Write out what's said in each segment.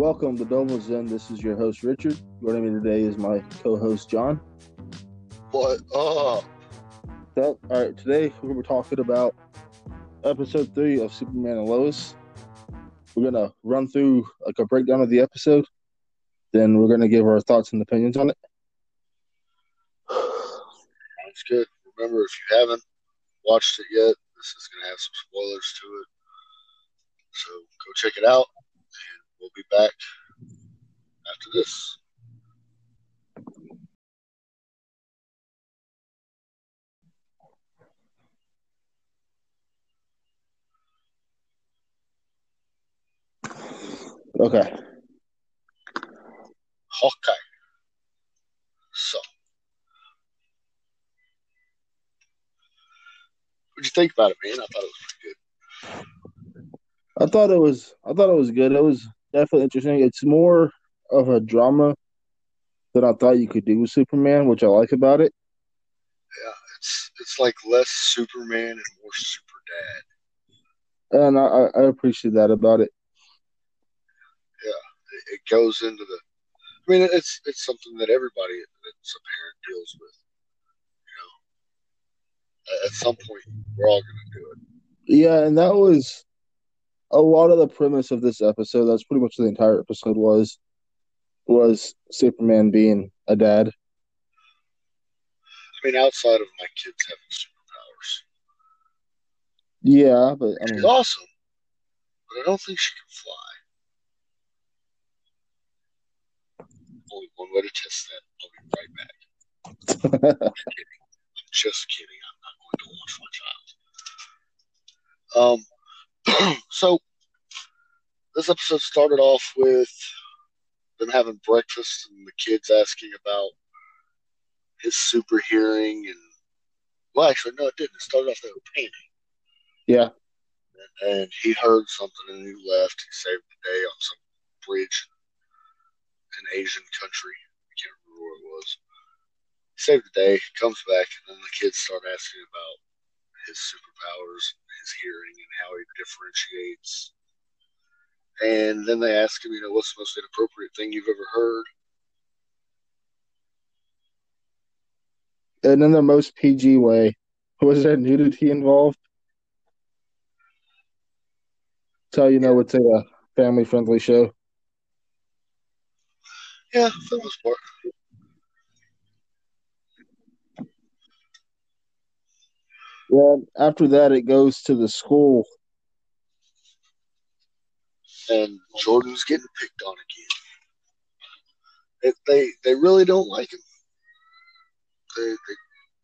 Welcome to Domo's Zen. This is your host, Richard. Joining me today is my co host, John. What up? So, all right, today we're going to be talking about episode three of Superman and Lois. We're going to run through like a breakdown of the episode, then we're going to give our thoughts and opinions on it. Sounds good. Remember, if you haven't watched it yet, this is going to have some spoilers to it. So go check it out, we'll be back after this. Okay. Hawkeye. So, what'd you think about it, man? I thought it was pretty good. I thought it was I thought it was good. It was definitely interesting. It's more of a drama than I thought you could do with Superman, which I like about it. Yeah, it's it's like less Superman and more Super Dad. And I, I appreciate that about it. It, it goes into the. I mean, it's it's something that everybody that's a parent deals with. You know, at some point we're all going to do it. Yeah, and that was a lot of the premise of this episode. That's pretty much the entire episode was was Superman being a dad. I mean, outside of my kids having superpowers, Yeah, but I she's mean, awesome, but I don't think she can fly. Only one way to test that. I'll be right back. I'm kidding. I'm just kidding. I'm not going to launch my child. Um, so this episode started off with them having breakfast and the kids asking about his super hearing and well, actually, no, it didn't. It started off they were painting. yeah, and he heard something and he left. He saved the day on some bridge in an Asian country. I can't remember where it was. He saved the day, comes back, and then the kids start asking about his superpowers, his hearing, and how he differentiates. And then they ask him, you know, what's the most inappropriate thing you've ever heard? and in the most PG way, was there nudity involved? That's how you know it's a uh, family friendly show. Yeah, for the most part. Yeah, after that, it goes to the school. and Jordan's getting picked on again. It, they they really don't like him. They they,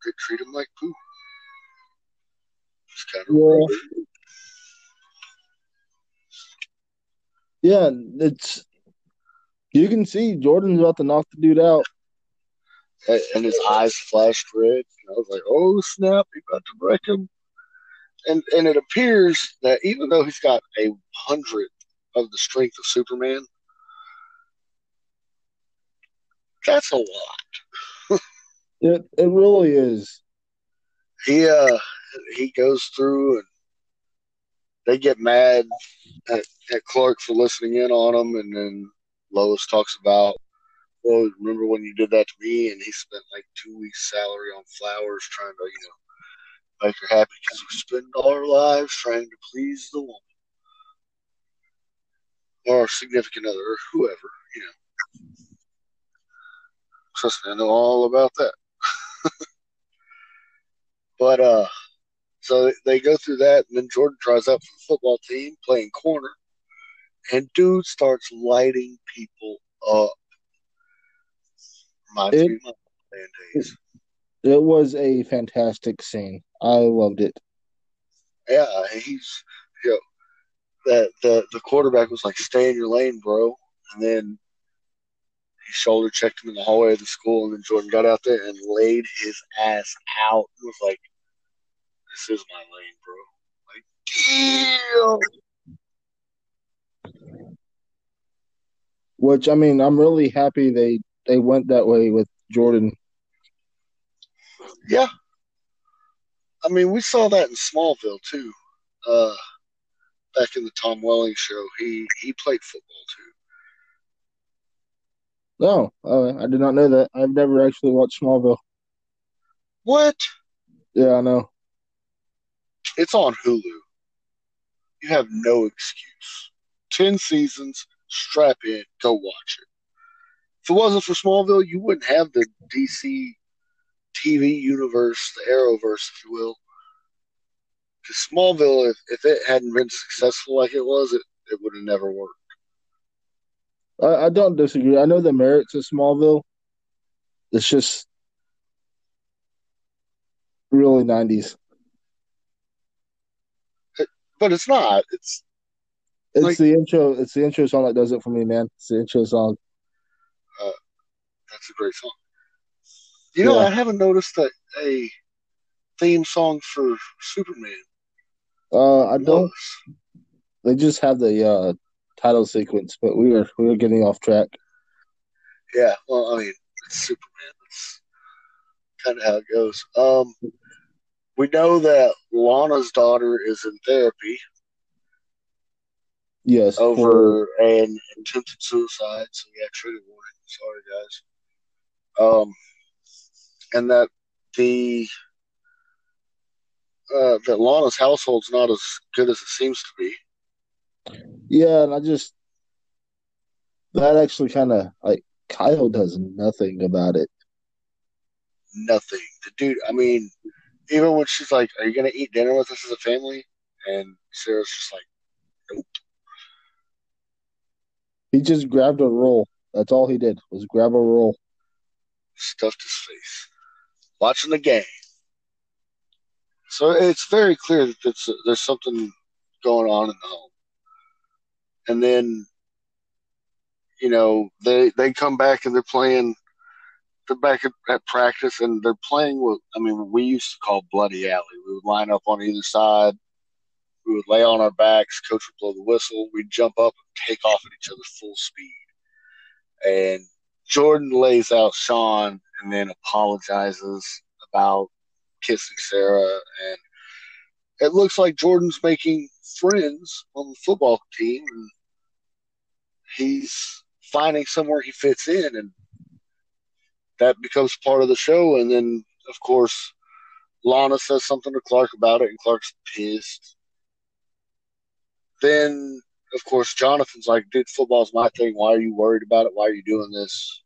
they treat him like poo. It's kind of Yeah. Yeah, it's you can see Jordan's about to knock the dude out. And, his eyes flashed red. And I was like, oh snap, he's about to break him. And and it appears that even though he's got a hundred of the strength of Superman, that's a lot. It it really is. he uh he goes through and they get mad at, at Clark for listening in on him and then Lois talks about well remember when you did that to me and he spent like two weeks salary on flowers trying to you know make her happy because we spend all our lives trying to please the woman. Or our significant other or whoever you know. Trust me I know all about that. But uh, so they go through that, and then Jordan tries out for the football team, playing corner, and dude starts lighting people up. Reminds It- my days. It was a fantastic scene. I loved it. Yeah, he's you know that the the quarterback was like, "Stay in your lane, bro," and then he shoulder checked him in the hallway of the school, and then Jordan got out there and laid his ass out. It was like, "This is my lane, bro." Like, damn. Which I mean, I'm really happy they they went that way with Jordan. Yeah. I mean, we saw that in Smallville too. Uh, back in the Tom Welling show, he he played football too. No, uh, I did not know that. I've never actually watched Smallville. What? Yeah, I know. It's on Hulu. You have no excuse. 10 seasons, strap in, go watch it. If it wasn't for Smallville, you wouldn't have the DC TV universe, the Arrowverse, if you will. Because Smallville, if, if it hadn't been successful like it was, it, it would have never worked. I, I don't disagree. I know the merits of Smallville. It's just really 90s. But it's not. It's It's Like- the intro. It's the intro song that does it for me, man. It's the intro song. That's a great song. You know, Yeah. I haven't noticed that a theme song for Superman. Uh, I don't. They just have the uh, title sequence, but we were we were getting off track. Yeah, well, I mean, it's Superman. That's kind of how it goes. Um, we know that Lana's daughter is in therapy Yes, for- over an attempted suicide. So yeah, trigger warning. Sorry, guys. Um, and that the uh, that Lana's household's not as good as it seems to be. yeah, and I just that actually kind of like Kyle does nothing about it. Nothing. The dude. I mean, even when she's like, "Are you gonna eat dinner with us as a family?" and Sarah's just like, "Nope." He just grabbed a roll. That's all he did was grab a roll. Stuffed his face, watching the game. So it's very clear that it's, there's something going on in the home. And then, you know, they they come back and they're playing. They're back at, at practice and they're playing what I mean we used to call bloody alley. We would line up on either side. We would lay on our backs. Coach would blow the whistle. We'd jump up and take off at each other full speed. And Jordan lays out Sean and then apologizes about kissing Sarah. And it looks like Jordan's making friends on the football team. And he's finding somewhere he fits in. And that becomes part of the show. And then, of course, Lana says something to Clark about it, and Clark's pissed. Then, of course, Jonathan's like, dude, football's my thing. Why are you worried about it? Why are you doing this?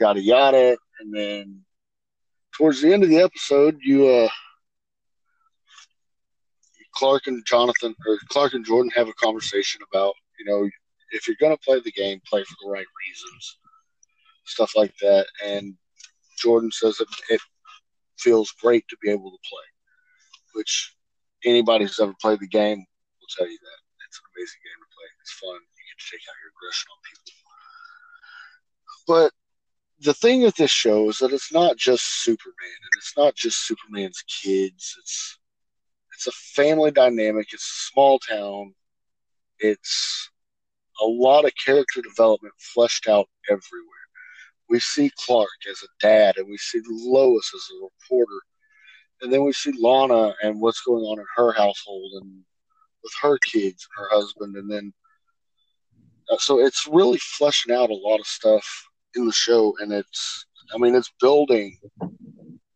Yada, yada. And then towards the end of the episode, you, uh, Clark and Jonathan, or Clark and Jordan have a conversation about, you know, if you're to play the game, play for the right reasons, stuff like that. And Jordan says that it feels great to be able to play, which anybody who's ever played the game will tell you that. It's an amazing game. It's fun. You get to take out your aggression on people. But the thing with this show is that it's not just Superman, and it's not just Superman's kids. It's it's a family dynamic. It's a small town. It's a lot of character development fleshed out everywhere. We see Clark as a dad, and we see Lois as a reporter, and then we see Lana and what's going on in her household and with her kids, her husband, and then so it's really fleshing out a lot of stuff in the show, and it's I mean it's building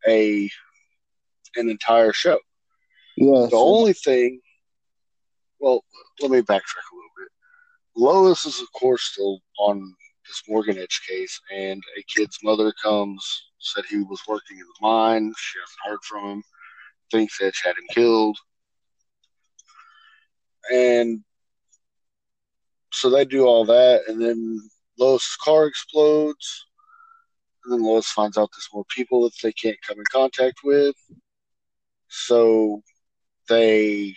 a an entire show. Yes, The only thing, well, let me backtrack a little bit. Lois is, of course, still on this Morgan Edge case, and a kid's mother comes, said he was working in the mine. She hasn't heard from him, thinks Edge had him killed. And so they do all that, and then Lois' car explodes. And then Lois finds out there's more people that they can't come in contact with. So they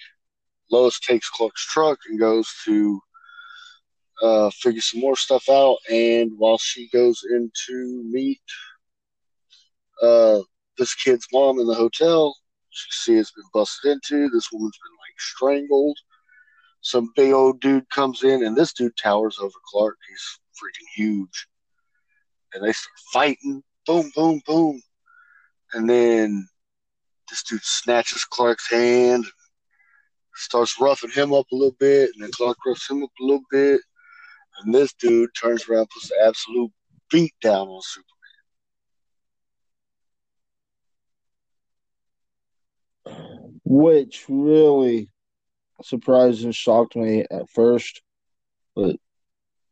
Lois takes Clark's truck and goes to uh, figure some more stuff out. And while she goes in to meet uh, this kid's mom in the hotel, she sees it's been busted into. This woman's been like strangled. Some big old dude comes in, and this dude towers over Clark. He's freaking huge. And they start fighting. Boom, boom, boom. And then this dude snatches Clark's hand, starts roughing him up a little bit, and then Clark roughs him up a little bit. And this dude turns around, puts the absolute beat down on Superman. which really surprised and shocked me at first. But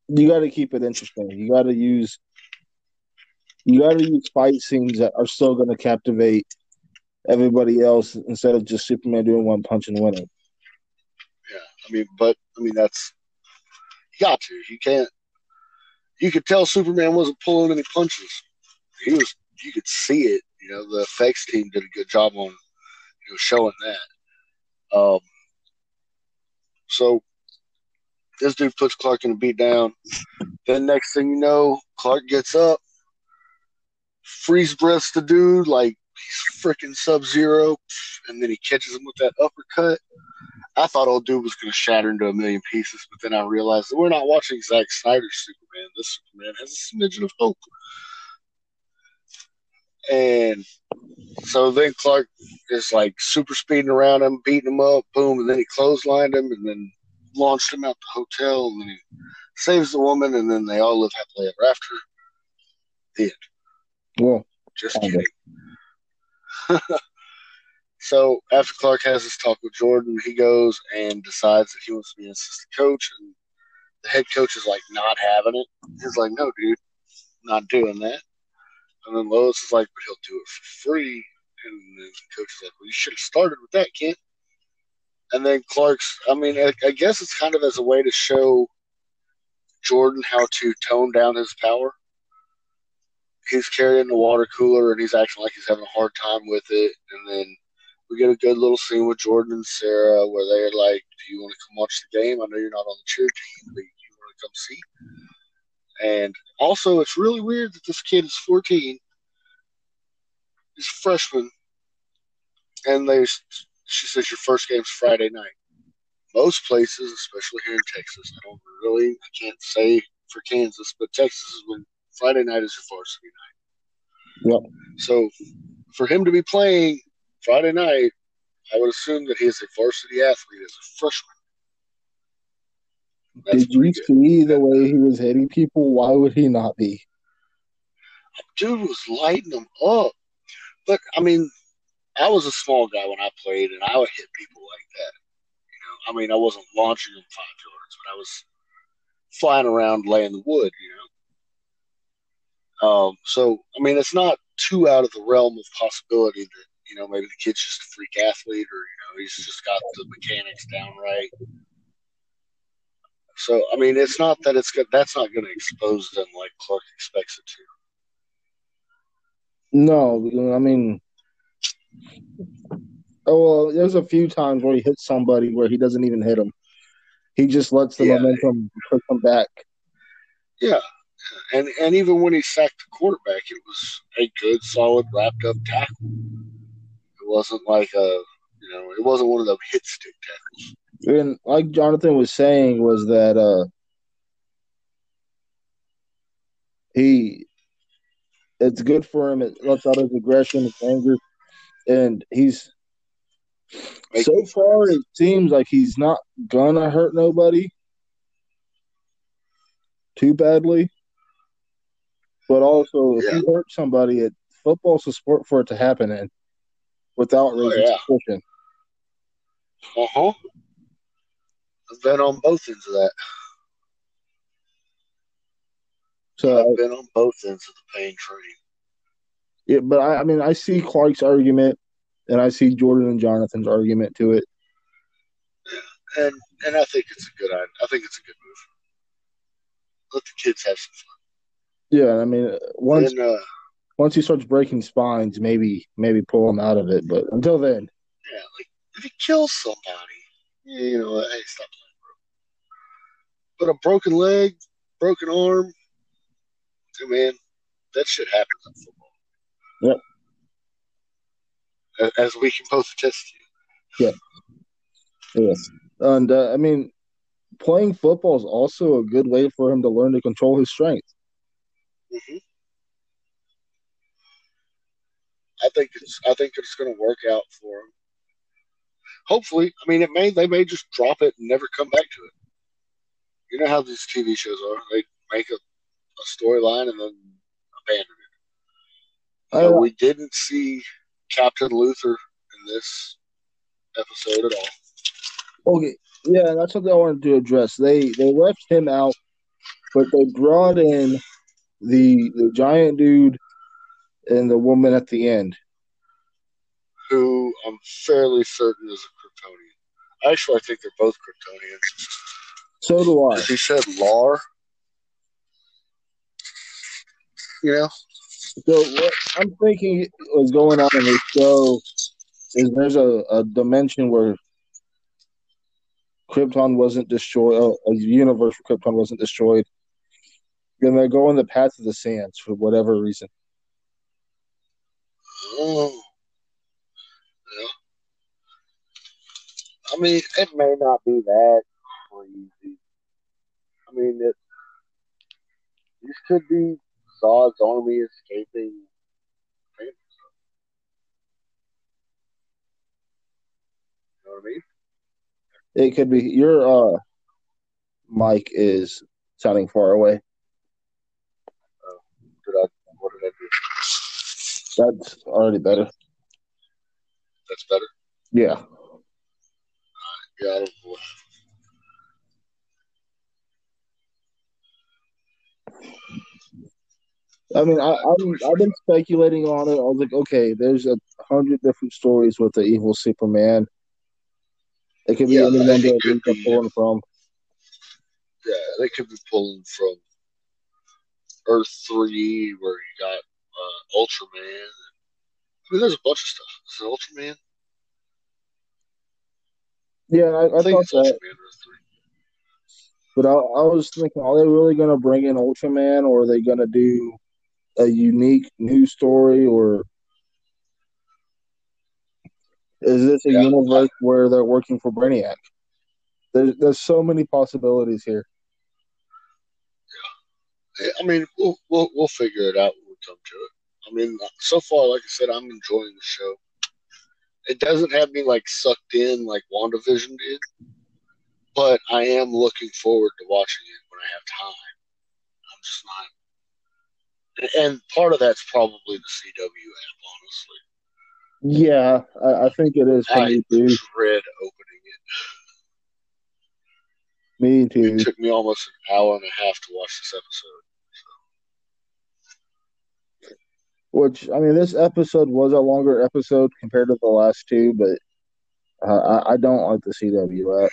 you got to keep it interesting. You got to use you got to use fight scenes that are still going to captivate everybody else instead of just Superman doing one punch and winning. Yeah, I mean, but I mean that's you got to. You can't. You could tell Superman wasn't pulling any punches. He was. You could see it. You know, the effects team did a good job on you know showing that. Um. So this dude puts Clark in a beat down. Then next thing you know, Clark gets up, freeze breaths the dude like he's freaking sub zero, and then he catches him with that uppercut. I thought old dude was going to shatter into a million pieces, but then I realized that we're not watching Zack Snyder's Superman. This Superman has a smidgen of hope. And so then Clark is like super speeding around him, beating him up, boom, and then he clotheslined him and then launched him out the hotel, and then he saves the woman, and then they all live happily ever after. The end. Well, Just kidding. so after Clark has his talk with Jordan, he goes and decides that he wants to be an assistant coach, and the head coach is like not having it. He's like, "No, dude, not doing that." And then Lois is like, "But he'll do it for free." And then the coach is like, "Well, you should have started with that, kid." And then Clark's, I mean, I, I guess it's kind of as a way to show Jordan how to tone down his power he's carrying the water cooler and he's acting like he's having a hard time with it. And then we get a good little scene with Jordan and Sarah where they're like, "Do you want to come watch the game? I know you're not on the cheer team, but you want to come see." And also, it's really weird that this kid is 14. He's a freshman, and they she says your first game's Friday night. Most places, especially here in Texas, I don't really, I can't say for Kansas, but Texas is when Friday night is your varsity night. Yep. So for him to be playing Friday night, I would assume that he is a varsity athlete as a freshman. That's did you see the way he was hitting people? Why would he not be? Dude was lighting them up. But I mean, I was a small guy when I played, and I would hit people like that. You know, I mean, I wasn't launching them five yards, but I was flying around laying the wood. You know. Um, so I mean, it's not too out of the realm of possibility that you know maybe the kid's just a freak athlete, or you know he's just got the mechanics down right. So I mean, it's not that it's good. That's not going to expose them like Clark expects it to. No, I mean, oh well. There's a few times where he hits somebody where he doesn't even hit them. He just lets the Yeah. momentum push them back. Yeah, and and even when he sacked the quarterback, it was a good, solid, wrapped up tackle. It wasn't like a you know, it wasn't one of them hit stick tackles. And like Jonathan was saying, was that uh he it's good for him. It lets out his aggression, his anger, and he's so far it seems like he's not gonna hurt nobody too badly. But also, if Yeah. you hurt somebody, it football's a sport for it to happen in without Oh, raising yeah. suspicion. Uh huh. I've been on both ends of that. So I've been on both ends of the pain train. Yeah, but I, I mean, I see Clark's argument, and I see Jordan and Jonathan's argument to it. and and I think it's a good. I think it's a good move. Let the kids have some fun. Yeah, I mean, once uh, once he starts breaking spines, maybe maybe pull him out of it. But until then, yeah, like if he kills somebody, you know, what, hey, stop. But a broken leg, broken arm, hey, man, that shit happens in football. Yep. As we can both attest to. Yeah. Yes, and uh, I mean, playing football is also a good way for him to learn to control his strength. hmm I think it's I think it's going to work out for him. Hopefully, I mean, it may they may just drop it and never come back to it. You know how these TV shows are; they make a a storyline and then abandon it. We didn't see Captain Luthor in this episode at all. okay, yeah, that's something I wanted to address. They they left him out, but they brought in the the giant dude and the woman at the end. Who I'm fairly certain is a Kryptonian. Actually, I think they're both Kryptonians. So do I. He said Lar. You know? So what I'm thinking is going on in this show is there's a, a dimension where Krypton wasn't destroyed, a, a universe where Krypton wasn't destroyed, and they're going the path of the sands for whatever reason. Oh. Yeah. I mean, it may not be that crazy. I mean, it. This could be Zod's army escaping. You know what I mean? It could be your uh mic is sounding far away. Did I? What did I do? That's already better. That's better. Yeah. Yeah, I. I mean, I, I'm, I've been speculating on it. I was like, okay, there's a hundred different stories with the evil Superman. It could be Yeah, anyone I think that it could they're be- pulling from. Yeah, they could be pulling from Earth Three, where you got uh, Ultraman. I mean, there's a bunch of stuff. Is it Ultraman? Yeah, I, I, I think thought it's that, Ultraman Earth Three. But I, I was thinking, are they really going to bring in Ultraman, or are they going to do a unique new story, or is this a Yeah. universe where they're working for Brainiac? There's there's so many possibilities here. Yeah, I mean, we'll, we'll we'll figure it out when we come to it. I mean, so far, like I said, I'm enjoying the show. It doesn't have me like sucked in like WandaVision did, but I am looking forward to watching it when I have time. I'm just not, and part of that's probably the CW app. Honestly, Yeah, I, I think it is for I me too. dread opening it. Me too. It took me almost an hour and a half to watch this episode. Which I mean, this episode was a longer episode compared to the last two, but uh, I, I don't like the CW app.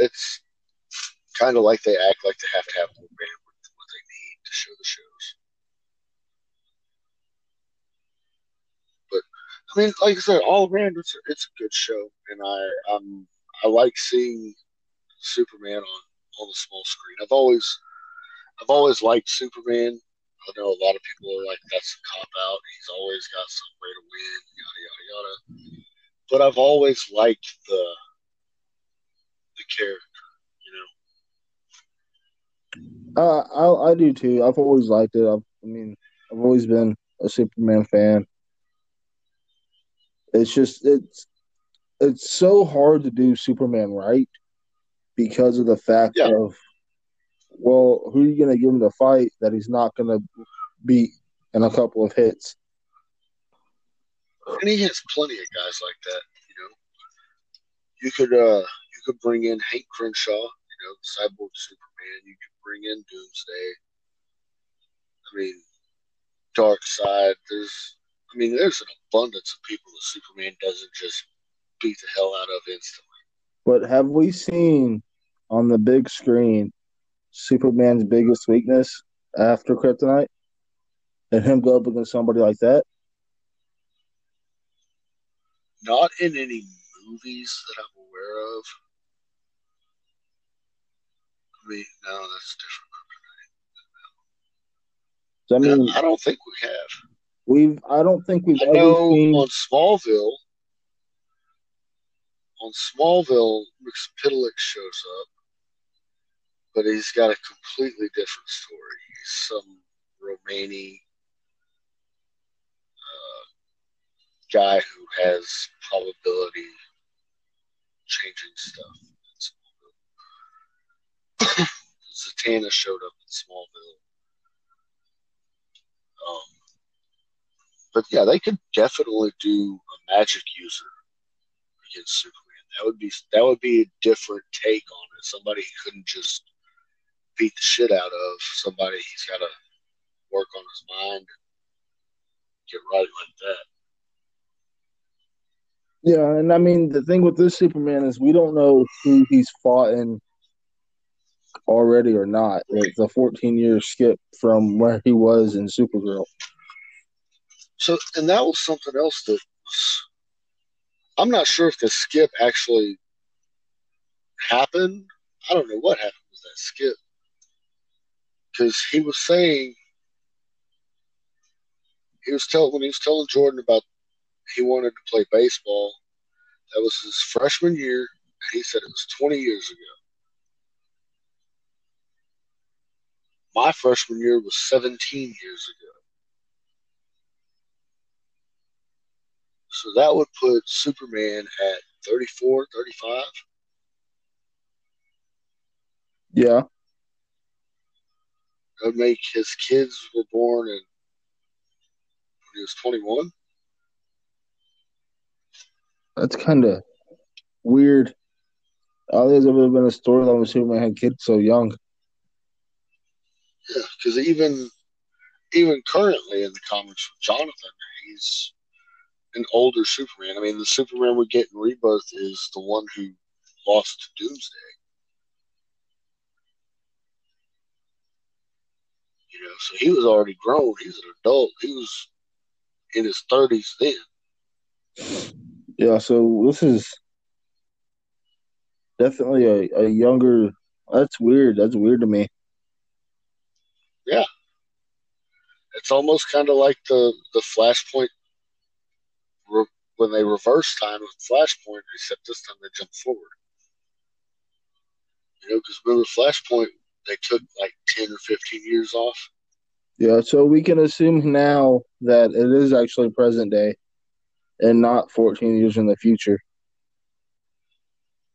It's kind of like they act like they have to have more bandwidth than what they need to show the shows. But I mean, like I said, all around it's a, it's a good show, and I um I like seeing Superman on on the small screen. I've always I've always liked Superman. I know a lot of people are like that's a cop out. He's always got some way to win, yada yada yada. But I've always liked the the character, you know. Uh, I I do too. I've always liked it. I've, I mean, I've always been a Superman fan. It's just it's it's so hard to do Superman right because of the fact Yeah. of well, who are you going to give him to fight that he's not going to beat in a couple of hits? And he has plenty of guys like that, you know. You could uh you could bring in Hank Henshaw, you know, Cyborg Superman, you could bring in Doomsday. I mean Darkseid, there's I mean there's an abundance of people that Superman doesn't just beat the hell out of instantly. But have we seen on the big screen Superman's biggest weakness after Kryptonite? And him go up against somebody like that? Not in any movies that I'm aware of. I mean, no, that's So, I mean, I don't think we have. we've I don't think we've I ever know seen on Smallville, on Smallville, Mxyzptlk shows up, but he's got a completely different story. He's some Romani uh, guy who has probability changing stuff. in Smallville. Zatanna showed up in Smallville. Um, but yeah, they could definitely do a magic user against Superman. That would be that would be a different take on it. Somebody he couldn't just beat the shit out of. Somebody he's got to work on his mind and get right like that. Yeah, and I mean the thing with this Superman is we don't know who he's fought in already or not. It's a 14 year skip from where he was in Supergirl. So, and that was something else that was. I'm not sure if the skip actually happened. I don't know what happened with that skip. Because he was saying, he was telling, when he was telling Jordan about he wanted to play baseball, that was his freshman year, and he said it was 20 years ago. My freshman year was 17 years ago. So that would put Superman at 34, 35. Yeah. That would make his kids were born in when he was 21. That's kind of weird. All there's ever been a storyline where Superman had kids so young. Yeah, because even even currently in the comics with Jonathan, he's an older Superman. I mean, the Superman we get in Rebirth is the one who lost to Doomsday. You know, so he was already grown. He was an adult. He was in his thirties then. Yeah, so this is definitely a, a younger. That's weird. That's weird to me. Yeah, it's almost kind of like the the Flashpoint re- when they reverse time with Flashpoint, except this time they jump forward. You know, because remember Flashpoint, they took like ten or fifteen years off. Yeah, so we can assume now that it is actually present day and not 14 years in the future.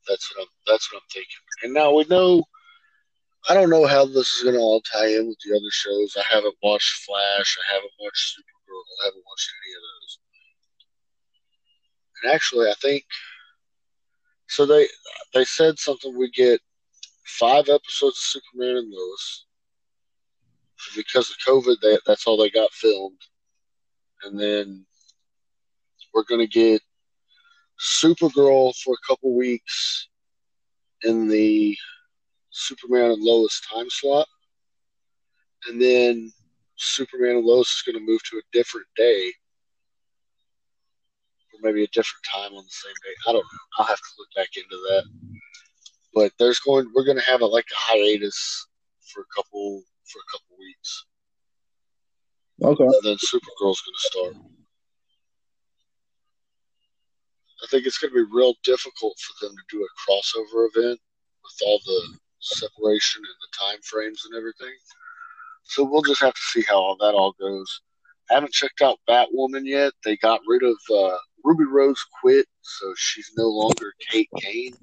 That's what I'm. That's what I'm thinking. And now we know. I don't know how this is going to all tie in with the other shows. I haven't watched Flash. I haven't watched Supergirl. I haven't watched any of those. And actually, I think so. They they said something. We get five episodes of Superman and Lois because of COVID. They, that's all they got filmed, and then we're going to get Supergirl for a couple weeks in the Superman and Lois time slot. And then Superman and Lois is going to move to a different day. Or maybe a different time on the same day. I don't know. I'll have to look back into that. But there's going we're going to have a, like a hiatus for a couple for a couple weeks. Okay. And then Supergirl's going to start. I think it's going to be real difficult for them to do a crossover event with all the separation and the time frames and everything. So we'll just have to see how all that all goes. I haven't checked out Batwoman yet. They got rid of uh, Ruby Rose quit, so she's no longer Kate Kane.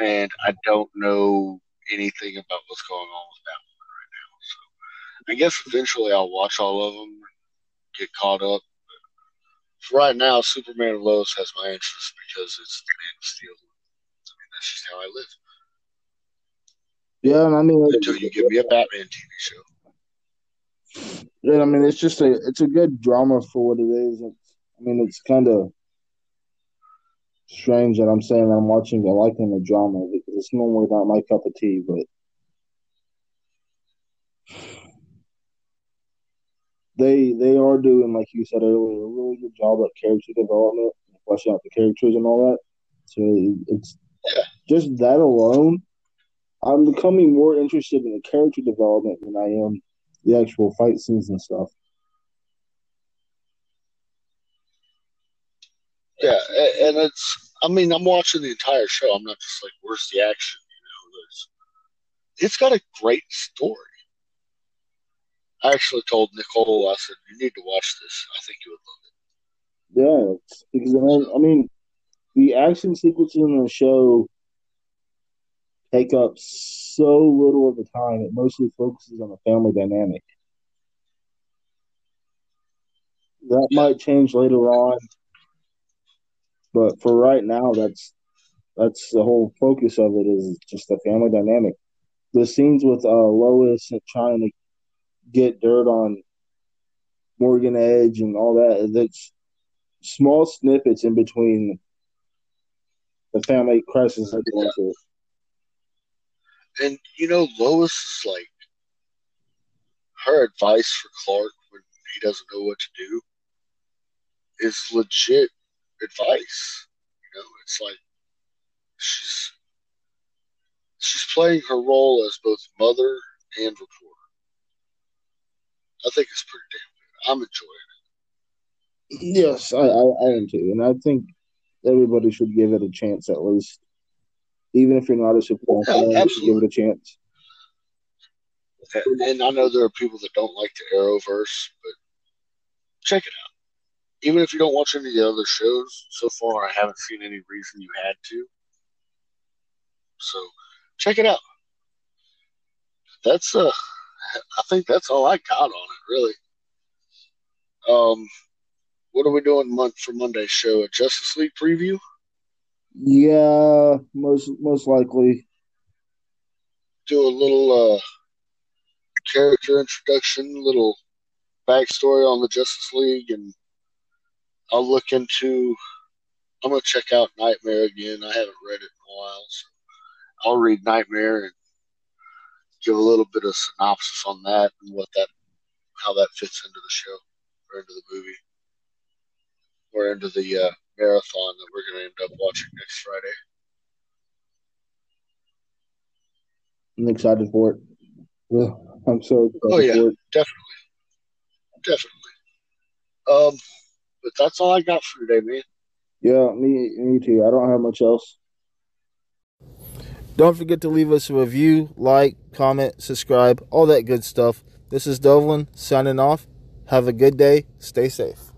And I don't know anything about what's going on with Batwoman right now. So I guess eventually I'll watch all of them, get caught up. For right now, Superman and Lois has my interest because it's the Man of Steel. I mean, that's just how I live. Yeah, and I mean, Until you give me a Batman TV show. yeah, I mean, it's just a it's a good drama for what it is. It's, I mean, it's kind of strange that I'm saying I'm watching I liking the drama because it's normally not my cup of tea, but they they are doing like you said earlier a really good job at character development, fleshing out the characters and all that. So it's just that alone. I'm becoming more interested in the character development than I am the actual fight scenes and stuff. Yeah, and it's. I mean, I'm watching the entire show. I'm not just like, where's the action? You know, there's. It's got a great story. I actually told Nicole, I said, you need to watch this. I think you would love it. Yeah, it's, because I mean, the action sequences in the show take up so little of the time. It mostly focuses on the family dynamic. That might change later on, but for right now, that's that's the whole focus of it is just the family dynamic. The scenes with uh, Lois and trying to get dirt on Morgan Edge and all that. That's small snippets in between the family crisis they're going through. And you know, Lois is like her advice for Clark when he doesn't know what to do is legit advice. You know, it's like she's she's playing her role as both mother and reporter. I think it's pretty damn good. I'm enjoying it. Yes, I, I, I am too, and I think everybody should give it a chance at least, even if you're not a super fan. Yeah, give it a chance. And I know there are people that don't like the Arrowverse, but check it out. Even if you don't watch any of the other shows, so far I haven't seen any reason you had to. So check it out. That's uh I think that's all I got on it really. Um what are we doing month for Monday's show? A Justice League preview? Yeah, most most likely. Do a little uh character introduction, little backstory on the Justice League and I'll look into I'm gonna check out Knightmare again. I haven't read it in a while, so I'll read Knightmare and give a little bit of synopsis on that and what that how that fits into the show or into the movie or into the uh, marathon that we're going to end up watching next Friday. I'm excited for it. Yeah, I'm so excited oh yeah, definitely, definitely. Um, but that's all I got for today, man. Yeah, me, me too. I don't have much else. Don't forget to leave us a review, like, comment, subscribe, all that good stuff. This is Dovelin signing off. Have a good day. Stay safe.